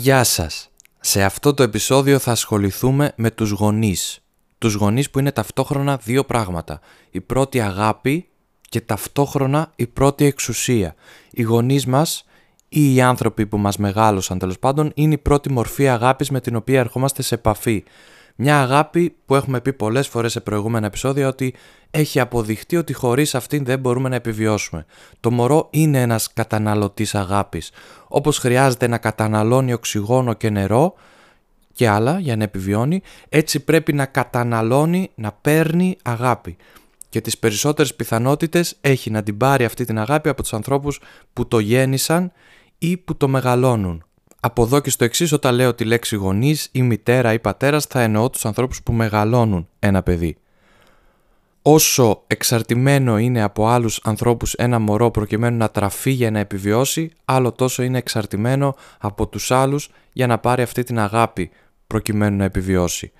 Γεια σας. Σε αυτό το επεισόδιο θα ασχοληθούμε με τους γονείς. Τους γονείς που είναι ταυτόχρονα δύο πράγματα. Η πρώτη αγάπη και ταυτόχρονα η πρώτη εξουσία. Οι γονείς μας ή οι άνθρωποι που μας μεγάλωσαν τέλος πάντων είναι η πρώτη μορφή αγάπης με την οποία ερχόμαστε σε επαφή. Μια αγάπη που έχουμε πει πολλές φορές σε προηγούμενα επεισόδια ότι έχει αποδειχτεί ότι χωρίς αυτήν δεν μπορούμε να επιβιώσουμε. Το μωρό είναι ένας καταναλωτής αγάπης. Όπως χρειάζεται να καταναλώνει οξυγόνο και νερό και άλλα για να επιβιώνει, έτσι πρέπει να καταναλώνει, να παίρνει αγάπη. Και τις περισσότερες πιθανότητες έχει να την πάρει αυτή την αγάπη από τους ανθρώπους που το γέννησαν ή που το μεγαλώνουν. Από εδώ και στο εξής, όταν λέω τη λέξη γονείς ή μητέρα ή πατέρας, θα εννοώ τους ανθρώπους που μεγαλώνουν ένα παιδί. Όσο εξαρτημένο είναι από άλλους ανθρώπους ένα μωρό προκειμένου να τραφεί για να επιβιώσει, άλλο τόσο είναι εξαρτημένο από τους άλλους για να πάρει αυτή την αγάπη προκειμένου να επιβιώσει.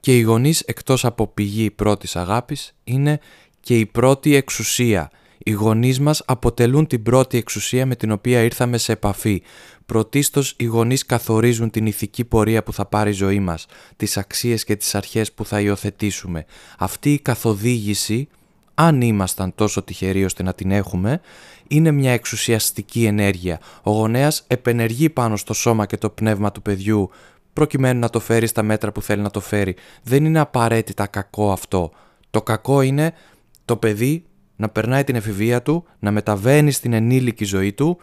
Και οι γονείς εκτός από πηγή πρώτης αγάπης είναι και η πρώτη εξουσία. Οι γονείς μας αποτελούν την πρώτη εξουσία με την οποία ήρθαμε σε επαφή. Πρωτίστως οι γονείς καθορίζουν την ηθική πορεία που θα πάρει η ζωή μας, τις αξίες και τις αρχές που θα υιοθετήσουμε. Αυτή η καθοδήγηση, αν ήμασταν τόσο τυχεροί ώστε να την έχουμε, είναι μια εξουσιαστική ενέργεια. Ο γονέας επενεργεί πάνω στο σώμα και το πνεύμα του παιδιού προκειμένου να το φέρει στα μέτρα που θέλει να το φέρει. Δεν είναι απαραίτητα κακό αυτό. Το κακό είναι το παιδί να περνάει την εφηβεία του, να μεταβαίνει στην ενήλικη ζωή του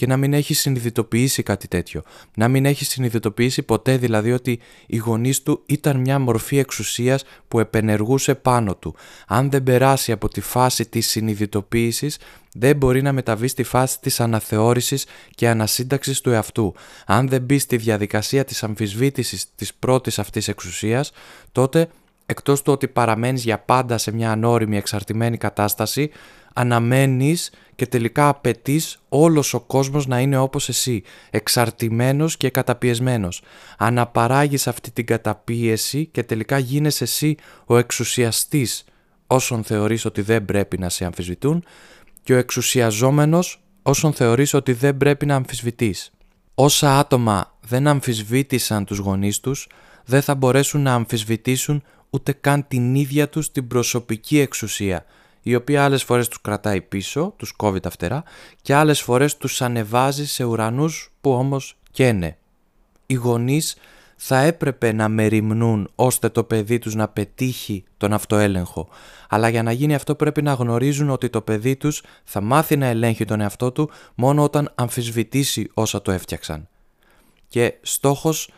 και να μην έχει συνειδητοποιήσει κάτι τέτοιο. Να μην έχει συνειδητοποιήσει ποτέ δηλαδή ότι οι γονείς του ήταν μια μορφή εξουσίας που επενεργούσε πάνω του. Αν δεν περάσει από τη φάση της συνειδητοποίησης, δεν μπορεί να μεταβεί στη φάση της αναθεώρησης και ανασύνταξης του εαυτού. Αν δεν μπει στη διαδικασία της αμφισβήτησης της πρώτης αυτής εξουσίας, τότε εκτός του ότι παραμένεις για πάντα σε μια ανώριμη εξαρτημένη κατάσταση, αναμένεις και τελικά απαιτείς όλος ο κόσμος να είναι όπως εσύ, εξαρτημένος και καταπιεσμένος. Αναπαράγεις αυτή την καταπίεση και τελικά γίνεσαι εσύ ο εξουσιαστής όσων θεωρείς ότι δεν πρέπει να σε αμφισβητούν και ο εξουσιαζόμενος όσων θεωρείς ότι δεν πρέπει να αμφισβητείς. Όσα άτομα δεν αμφισβήτησαν τους γονείς τους, δεν θα μπορέσουν να αμφισβητήσουν ούτε καν την ίδια τους την προσωπική εξουσία, η οποία άλλες φορές τους κρατάει πίσω, τους κόβει τα φτερά και άλλες φορές τους ανεβάζει σε ουρανούς που όμως καίνε. Οι γονείς θα έπρεπε να μεριμνούν ώστε το παιδί τους να πετύχει τον αυτοέλεγχο. Αλλά για να γίνει αυτό πρέπει να γνωρίζουν ότι το παιδί τους θα μάθει να ελέγχει τον εαυτό του μόνο όταν αμφισβητήσει όσα το έφτιαξαν. Και στόχος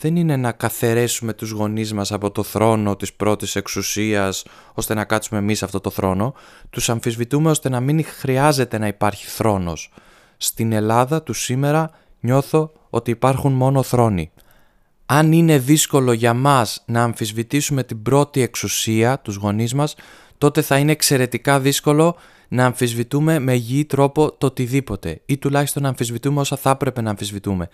δεν είναι να καθαιρέσουμε τους γονείς μας από το θρόνο της πρώτης εξουσίας ώστε να κάτσουμε εμείς αυτό το θρόνο, τους αμφισβητούμε ώστε να μην χρειάζεται να υπάρχει θρόνος. Στην Ελλάδα τους σήμερα νιώθω ότι υπάρχουν μόνο θρόνοι. Αν είναι δύσκολο για μας να αμφισβητήσουμε την πρώτη εξουσία, τους γονείς μας, τότε θα είναι εξαιρετικά δύσκολο να αμφισβητούμε με υγιή τρόπο το οτιδήποτε ή τουλάχιστον να αμφισβητούμε όσα θα έπρεπε να αμφισβητούμε.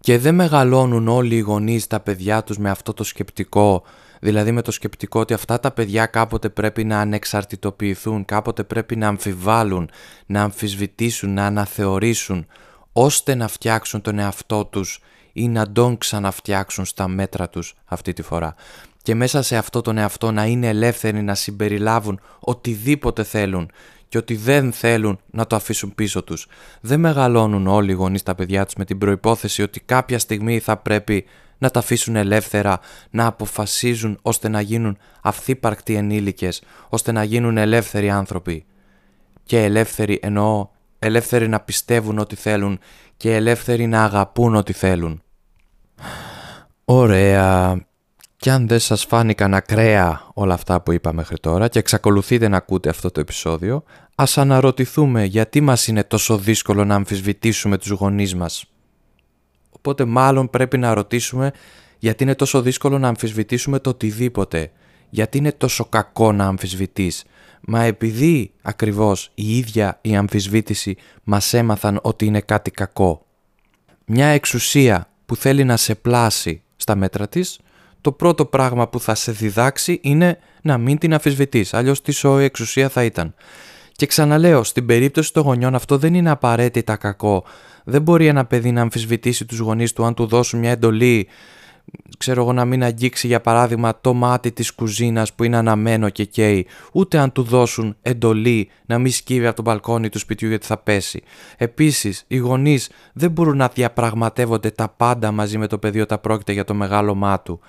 Και δεν μεγαλώνουν όλοι οι γονείς τα παιδιά τους με αυτό το σκεπτικό, δηλαδή με το σκεπτικό ότι αυτά τα παιδιά κάποτε πρέπει να ανεξαρτητοποιηθούν, κάποτε πρέπει να αμφιβάλλουν, να αμφισβητήσουν, να αναθεωρήσουν, ώστε να φτιάξουν τον εαυτό τους ή να τον ξαναφτιάξουν στα μέτρα τους αυτή τη φορά. Και μέσα σε αυτό τον εαυτό να είναι ελεύθεροι να συμπεριλάβουν οτιδήποτε θέλουν και ότι δεν θέλουν να το αφήσουν πίσω τους. Δεν μεγαλώνουν όλοι οι γονείς τα παιδιά τους με την προϋπόθεση ότι κάποια στιγμή θα πρέπει να τα αφήσουν ελεύθερα, να αποφασίζουν ώστε να γίνουν αυθύπαρκτοι ενήλικες, ώστε να γίνουν ελεύθεροι άνθρωποι. Και ελεύθεροι εννοώ ελεύθεροι να πιστεύουν ό,τι θέλουν και ελεύθεροι να αγαπούν ό,τι θέλουν. Ωραία. Κι αν δεν σας φάνηκαν ακραία όλα αυτά που είπα μέχρι τώρα και εξακολουθείτε να ακούτε αυτό το επεισόδιο, ας αναρωτηθούμε γιατί μας είναι τόσο δύσκολο να αμφισβητήσουμε τους γονείς μας. Οπότε μάλλον πρέπει να ρωτήσουμε γιατί είναι τόσο δύσκολο να αμφισβητήσουμε το οτιδήποτε. Γιατί είναι τόσο κακό να αμφισβητείς. Μα επειδή ακριβώς η ίδια η αμφισβήτηση μας έμαθαν ότι είναι κάτι κακό. Μια εξουσία που θέλει να σε πλάσει στα μέτρα της το πρώτο πράγμα που θα σε διδάξει είναι να μην την αφισβητείς, αλλιώς τι σοή εξουσία θα ήταν. Και ξαναλέω, στην περίπτωση των γονιών αυτό δεν είναι απαραίτητα κακό, Δεν μπορεί ένα παιδί να αμφισβητήσει τους γονείς του αν του δώσουν μια εντολή ξέρω εγώ να μην αγγίξει για παράδειγμα το μάτι της κουζίνας που είναι αναμένο και καίει, ούτε αν του δώσουν εντολή να μην σκύβει από το μπαλκόνι του σπιτιού γιατί θα πέσει. Επίσης, οι γονείς δεν μπορούν να διαπραγματεύονται τα πάντα μαζί με το παιδί όταν πρόκειται για το μεγάλο μάτου.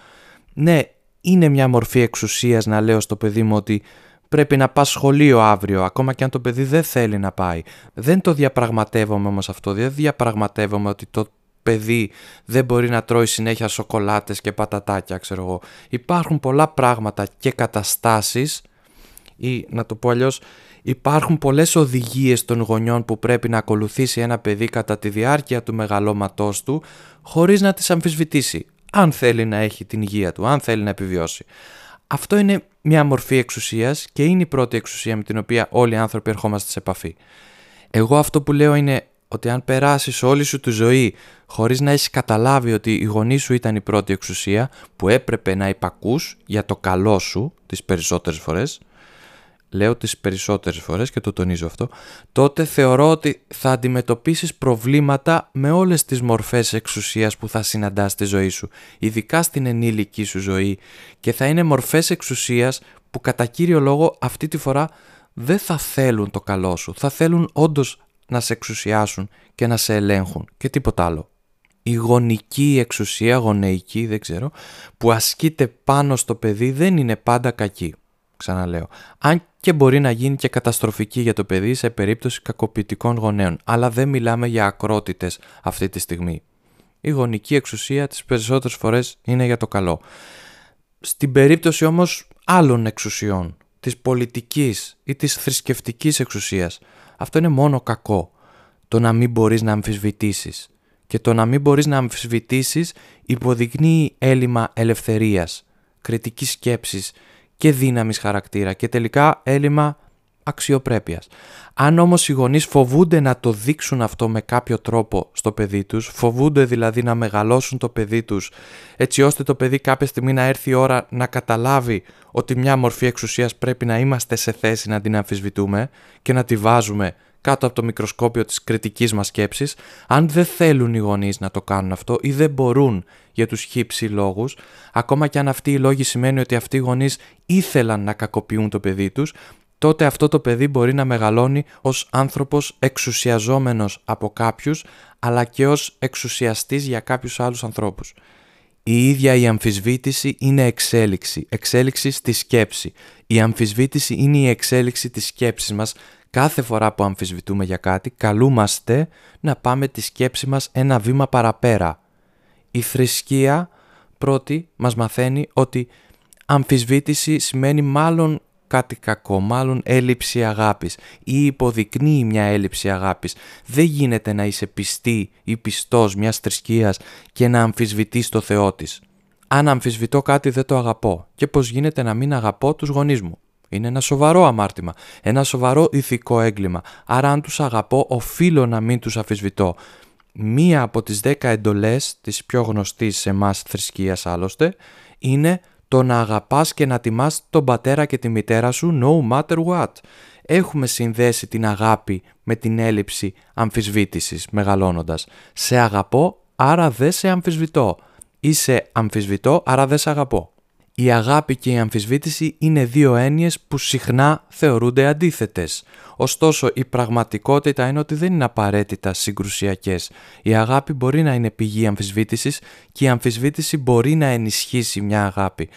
Ναι, είναι μια μορφή εξουσίας να λέω στο παιδί μου ότι πρέπει να πας σχολείο αύριο, ακόμα και αν το παιδί δεν θέλει να πάει. Δεν το διαπραγματεύομαι όμως αυτό, δεν διαπραγματεύομαι ότι το παιδί δεν μπορεί να τρώει συνέχεια σοκολάτες και πατατάκια, ξέρω εγώ. Υπάρχουν πολλά πράγματα και καταστάσεις ή να το πω αλλιώς, υπάρχουν πολλές οδηγίες των γονιών που πρέπει να ακολουθήσει ένα παιδί κατά τη διάρκεια του μεγαλώματός του χωρίς να τις αμφισβητήσει, αν θέλει να έχει την υγεία του, αν θέλει να επιβιώσει. Αυτό είναι μια μορφή εξουσίας και είναι η πρώτη εξουσία με την οποία όλοι οι άνθρωποι ερχόμαστε σε επαφή. Εγώ αυτό που λέω είναι ότι αν περάσεις όλη σου τη ζωή χωρίς να έχεις καταλάβει ότι η γονή σου ήταν η πρώτη εξουσία που έπρεπε να υπακούς για το καλό σου τις περισσότερες φορές, λέω τις περισσότερες φορές και το τονίζω αυτό, τότε θεωρώ ότι θα αντιμετωπίσεις προβλήματα με όλες τις μορφές εξουσίας που θα συναντάς στη ζωή σου, ειδικά στην ενήλικη σου ζωή και θα είναι μορφές εξουσίας που κατά κύριο λόγο αυτή τη φορά δεν θα θέλουν το καλό σου, θα θέλουν όντως να σε εξουσιάσουν και να σε ελέγχουν και τίποτα άλλο. Η γονική εξουσία, γονεϊκή δεν ξέρω, που ασκείται πάνω στο παιδί δεν είναι πάντα κακή. Ξαναλέω. Αν και μπορεί να γίνει και καταστροφική για το παιδί σε περίπτωση κακοποιητικών γονέων. Αλλά δεν μιλάμε για ακρότητες αυτή τη στιγμή. Η γονική εξουσία τις περισσότερες φορές είναι για το καλό. Στην περίπτωση όμως άλλων εξουσιών, της πολιτικής ή της θρησκευτικής εξουσίας, αυτό είναι μόνο κακό. Το να μην μπορείς να αμφισβητήσεις. Και το να μην μπορείς να αμφισβητήσεις υποδεικνύει έλλειμμα ελευθερίας, κριτικής σκέψης και δύναμης χαρακτήρα και τελικά έλλειμμα αξιοπρέπειας. Αν όμως οι γονείς φοβούνται να το δείξουν αυτό με κάποιο τρόπο στο παιδί τους, φοβούνται δηλαδή να μεγαλώσουν το παιδί τους έτσι ώστε το παιδί κάποια στιγμή να έρθει η ώρα να καταλάβει ότι μια μορφή εξουσίας πρέπει να είμαστε σε θέση να την αμφισβητούμε και να τη βάζουμε κάτω από το μικροσκόπιο της κριτικής μας σκέψης, αν δεν θέλουν οι γονείς να το κάνουν αυτό ή δεν μπορούν για τους χύψη λόγους, ακόμα και αν αυτοί οι λόγοι σημαίνει ότι αυτοί οι γονείς ήθελαν να κακοποιούν το παιδί τους, τότε αυτό το παιδί μπορεί να μεγαλώνει ως άνθρωπος εξουσιαζόμενος από κάποιους, αλλά και ως εξουσιαστής για κάποιους άλλους ανθρώπους. Η ίδια η αμφισβήτηση είναι εξέλιξη, εξέλιξη στη σκέψη. Η αμφισβήτηση είναι η εξέλιξη της σκέψης μας. Κάθε φορά που αμφισβητούμε για κάτι, καλούμαστε να πάμε τη σκέψη μας ένα βήμα παραπέρα. Η θρησκεία πρώτη μας μαθαίνει ότι αμφισβήτηση σημαίνει μάλλον κάτι κακό, μάλλον έλλειψη αγάπης ή υποδεικνύει μια έλλειψη αγάπης. Δεν γίνεται να είσαι πιστή ή πιστός μιας θρησκείας και να αμφισβητείς το Θεό της. Αν αμφισβητώ κάτι δεν το αγαπώ και πώς γίνεται να μην αγαπώ τους γονείς μου; Είναι ένα σοβαρό αμάρτημα, ένα σοβαρό ηθικό έγκλημα. Άρα αν τους αγαπώ οφείλω να μην τους αμφισβητώ. Μία από τις δέκα εντολές της πιο γνωστής σε εμάς θρησκείας άλλωστε είναι το να αγαπάς και να τιμάς τον πατέρα και τη μητέρα σου no matter what. Έχουμε συνδέσει την αγάπη με την έλλειψη αμφισβήτησης μεγαλώνοντας. Σε αγαπώ, άρα δεν σε αμφισβητώ. Ή σε αμφισβητώ, άρα δεν σε αγαπώ. Η αγάπη και η αμφισβήτηση είναι δύο έννοιες που συχνά θεωρούνται αντίθετες. Ωστόσο, η πραγματικότητα είναι ότι δεν είναι απαραίτητα συγκρουσιακές. Η αγάπη μπορεί να είναι πηγή αμφισβήτησης και η αμφισβήτηση μπορεί να ενισχύσει μια αγάπη.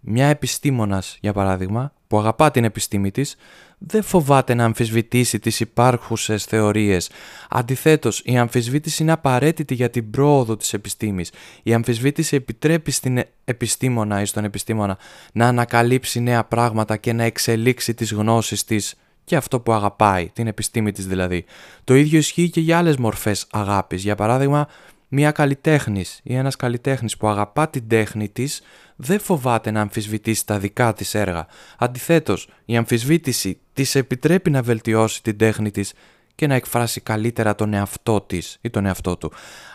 Μια επιστήμονας, για παράδειγμα, που αγαπά την επιστήμη της, δεν φοβάται να αμφισβητήσει τις υπάρχουσες θεωρίες. Αντιθέτως, η αμφισβήτηση είναι απαραίτητη για την πρόοδο της επιστήμης. Η αμφισβήτηση επιτρέπει στην επιστήμονα ή στον επιστήμονα να ανακαλύψει νέα πράγματα και να εξελίξει τις γνώσεις της και αυτό που αγαπάει, την επιστήμη της δηλαδή. Το ίδιο ισχύει και για άλλες μορφές αγάπης. Για παράδειγμα, μια καλλιτέχνης ή ένας καλλιτέχνης που αγαπά την τέχνη της δεν φοβάται να αμφισβητήσει τα δικά της έργα. Αντιθέτως, η αμφισβήτηση της επιτρέπει να βελτιώσει την τέχνη της και να εκφράσει καλύτερα τον εαυτό της ή τον εαυτό του.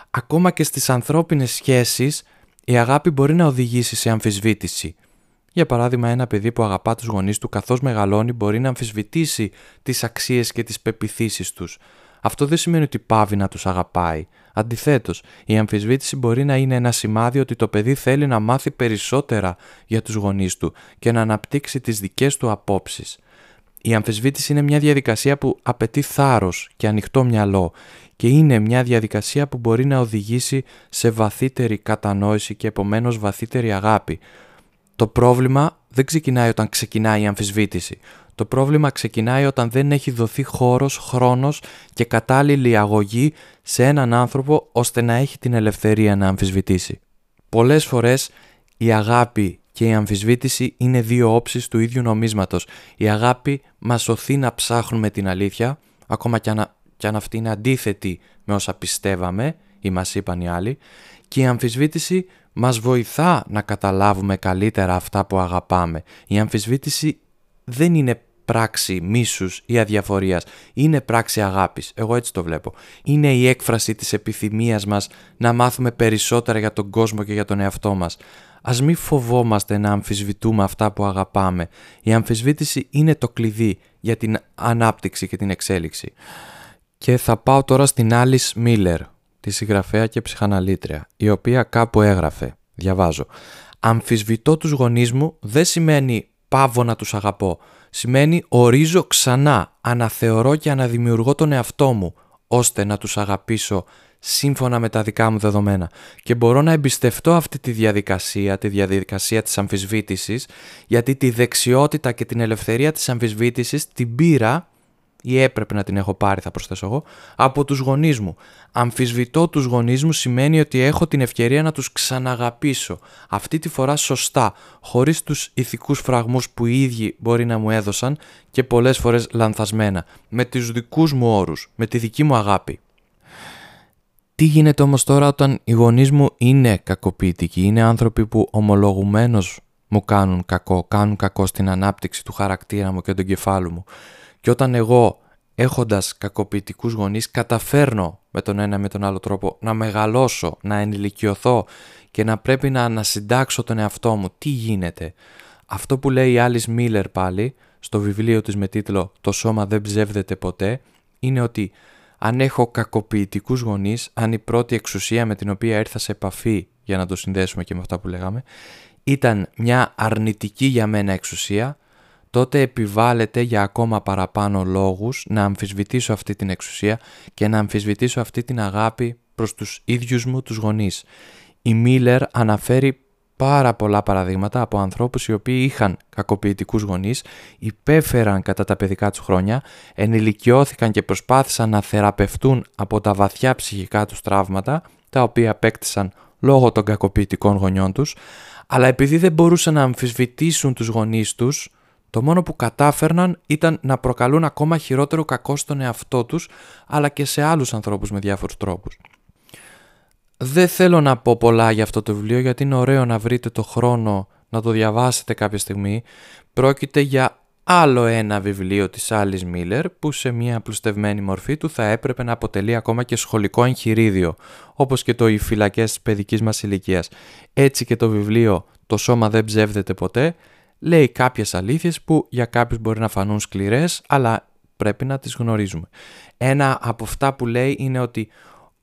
Ακόμα και στις ανθρώπινες σχέσεις, η αγάπη μπορεί να οδηγήσει σε αμφισβήτηση. Για παράδειγμα, ένα παιδί που αγαπά τους γονείς του καθώς μεγαλώνει μπορεί να αμφισβητήσει τις αξίες και τις πεπιθήσεις τους. Αυτό δεν σημαίνει ότι πάβει να τους αγαπάει. Αντιθέτως, η αμφισβήτηση μπορεί να είναι ένα σημάδι ότι το παιδί θέλει να μάθει περισσότερα για τους γονείς του και να αναπτύξει τις δικές του απόψεις. Η αμφισβήτηση είναι μια διαδικασία που απαιτεί θάρρος και ανοιχτό μυαλό και είναι μια διαδικασία που μπορεί να οδηγήσει σε βαθύτερη κατανόηση και επομένως βαθύτερη αγάπη. Το πρόβλημα δεν ξεκινάει όταν ξεκινάει η αμφισβήτηση. Το πρόβλημα ξεκινάει όταν δεν έχει δοθεί χώρος, χρόνος και κατάλληλη αγωγή σε έναν άνθρωπο ώστε να έχει την ελευθερία να αμφισβητήσει. Πολλές φορές η αγάπη και η αμφισβήτηση είναι δύο όψεις του ίδιου νομίσματος. Η αγάπη μας οθεί να ψάχνουμε την αλήθεια, ακόμα και αν, και αν αυτή είναι αντίθετη με όσα πιστεύαμε ή μας είπαν οι άλλοι, και η αμφισβήτηση μας βοηθά να καταλάβουμε καλύτερα αυτά που αγαπάμε. Η αμφισβήτηση δεν είναι πράξη μίσους ή αδιαφορίας, είναι πράξη αγάπης, εγώ έτσι το βλέπω. Είναι η έκφραση της επιθυμίας μας να μάθουμε περισσότερα για τον κόσμο και για τον εαυτό μας. Ας μην φοβόμαστε να αμφισβητούμε αυτά που αγαπάμε. Η αμφισβήτηση είναι το κλειδί για την ανάπτυξη και την εξέλιξη. Και θα πάω τώρα στην Alice Miller, τη συγγραφέα και ψυχαναλήτρια, η οποία κάπου έγραφε, διαβάζω, «Αμφισβητώ τους γονείς μου δεν σημαίνει πάβω να τους αγαπώ. Σημαίνει ορίζω ξανά, αναθεωρώ και αναδημιουργώ τον εαυτό μου, ώστε να τους αγαπήσω σύμφωνα με τα δικά μου δεδομένα. Και μπορώ να εμπιστευτώ αυτή τη διαδικασία, τη διαδικασία της αμφισβήτησης, γιατί τη δεξιότητα και την ελευθερία της αμφισβήτησης την πήρα ή έπρεπε να την έχω πάρει θα προσθέσω εγώ, από τους γονείς μου. Αμφισβητώ τους γονείς μου σημαίνει ότι έχω την ευκαιρία να τους ξαναγαπήσω, αυτή τη φορά σωστά, χωρίς τους ηθικούς φραγμούς που οι ίδιοι μπορεί να μου έδωσαν και πολλές φορές λανθασμένα, με τους δικούς μου όρους, με τη δική μου αγάπη. Τι γίνεται όμως τώρα όταν οι γονείς μου είναι κακοποιητικοί, είναι άνθρωποι που ομολογουμένως μου κάνουν κακό, κάνουν κακό στην ανάπτυξη του χαρακτήρα μου και του κεφάλου μου; Και όταν εγώ έχοντας κακοποιητικούς γονείς καταφέρνω με τον ένα με τον άλλο τρόπο να μεγαλώσω, να ενηλικιωθώ και να πρέπει να ανασυντάξω τον εαυτό μου, τι γίνεται; Αυτό που λέει η Alice Μίλερ πάλι στο βιβλίο της με τίτλο «Το σώμα δεν ψεύδεται ποτέ» είναι ότι αν έχω κακοποιητικούς γονείς, αν η πρώτη εξουσία με την οποία ήρθα σε επαφή για να το συνδέσουμε και με αυτά που λέγαμε ήταν μια αρνητική για μένα εξουσία, τότε επιβάλλεται για ακόμα παραπάνω λόγους να αμφισβητήσω αυτή την εξουσία και να αμφισβητήσω αυτή την αγάπη προς τους ίδιους μου τους γονείς. Η Μίλλερ αναφέρει πάρα πολλά παραδείγματα από ανθρώπους οι οποίοι είχαν κακοποιητικούς γονείς, υπέφεραν κατά τα παιδικά τους χρόνια, ενηλικιώθηκαν και προσπάθησαν να θεραπευτούν από τα βαθιά ψυχικά τους τραύματα, τα οποία απέκτησαν λόγω των κακοποιητικών γονιών τους, αλλά επειδή δεν μπορούσαν να αμφισβητήσουν τους γονείς τους, το μόνο που κατάφερναν ήταν να προκαλούν ακόμα χειρότερο κακό στον εαυτό τους, αλλά και σε άλλους ανθρώπους με διάφορους τρόπους. Δεν θέλω να πω πολλά για αυτό το βιβλίο γιατί είναι ωραίο να βρείτε το χρόνο να το διαβάσετε κάποια στιγμή. Πρόκειται για άλλο ένα βιβλίο της Alice Μίλλερ που σε μια απλουστευμένη μορφή του θα έπρεπε να αποτελεί ακόμα και σχολικό εγχειρίδιο όπως και το «Οι φυλακές της παιδικής μας ηλικίας». Έτσι και το βιβλίο «Το σώμα δεν ψεύδεται ποτέ» λέει κάποιες αλήθειες που για κάποιους μπορεί να φανούν σκληρές αλλά πρέπει να τις γνωρίζουμε. Ένα από αυτά που λέει είναι ότι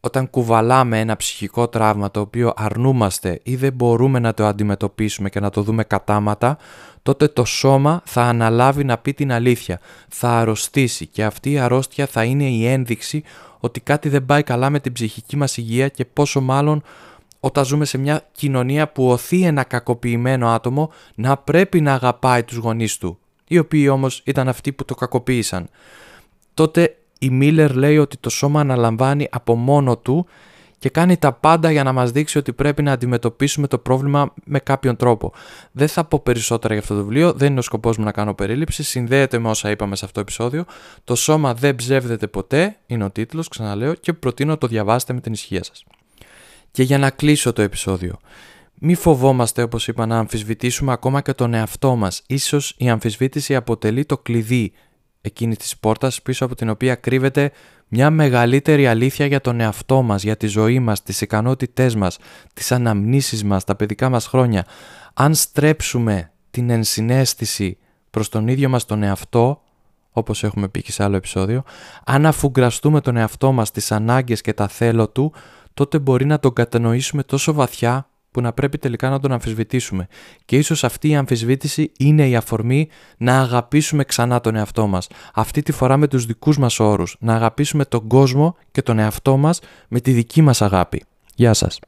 όταν κουβαλάμε ένα ψυχικό τραύμα το οποίο αρνούμαστε ή δεν μπορούμε να το αντιμετωπίσουμε και να το δούμε κατάματα, τότε το σώμα θα αναλάβει να πει την αλήθεια, θα αρρωστήσει και αυτή η αρρώστια θα είναι η ένδειξη ότι κάτι δεν πάει καλά με την ψυχική μας υγεία και πόσο μάλλον όταν ζούμε σε μια κοινωνία που οθεί ένα κακοποιημένο άτομο να πρέπει να αγαπάει τους γονείς του, οι οποίοι όμως ήταν αυτοί που το κακοποίησαν. Τότε η Μίλλερ λέει ότι το σώμα αναλαμβάνει από μόνο του και κάνει τα πάντα για να μας δείξει ότι πρέπει να αντιμετωπίσουμε το πρόβλημα με κάποιον τρόπο. Δεν θα πω περισσότερα για αυτό το βιβλίο, δεν είναι ο σκοπός μου να κάνω περίληψη, συνδέεται με όσα είπαμε σε αυτό το επεισόδιο. Το σώμα δεν ψεύδεται ποτέ, είναι ο τίτλος, ξαναλέω, και προτείνω να το διαβάσετε με την ισχύα σας. Και για να κλείσω το επεισόδιο. Μη φοβόμαστε, όπως είπα, να αμφισβητήσουμε ακόμα και τον εαυτό μας. Ίσως η αμφισβήτηση αποτελεί το κλειδί εκείνης της πόρτας πίσω από την οποία κρύβεται μια μεγαλύτερη αλήθεια για τον εαυτό μας, για τη ζωή μας, τις ικανότητές μας, τις αναμνήσεις μας, τα παιδικά μας χρόνια. Αν στρέψουμε την ενσυναίσθηση προς τον ίδιο μας τον εαυτό, όπως έχουμε πει και σε άλλο επεισόδιο, αν αφουγκραστούμε τον εαυτό μας τις ανάγκες και τα θέλω του, τότε μπορεί να τον κατανοήσουμε τόσο βαθιά που να πρέπει τελικά να τον αμφισβητήσουμε. Και ίσως αυτή η αμφισβήτηση είναι η αφορμή να αγαπήσουμε ξανά τον εαυτό μας. Αυτή τη φορά με τους δικούς μας όρους. Να αγαπήσουμε τον κόσμο και τον εαυτό μας με τη δική μας αγάπη. Γεια σας.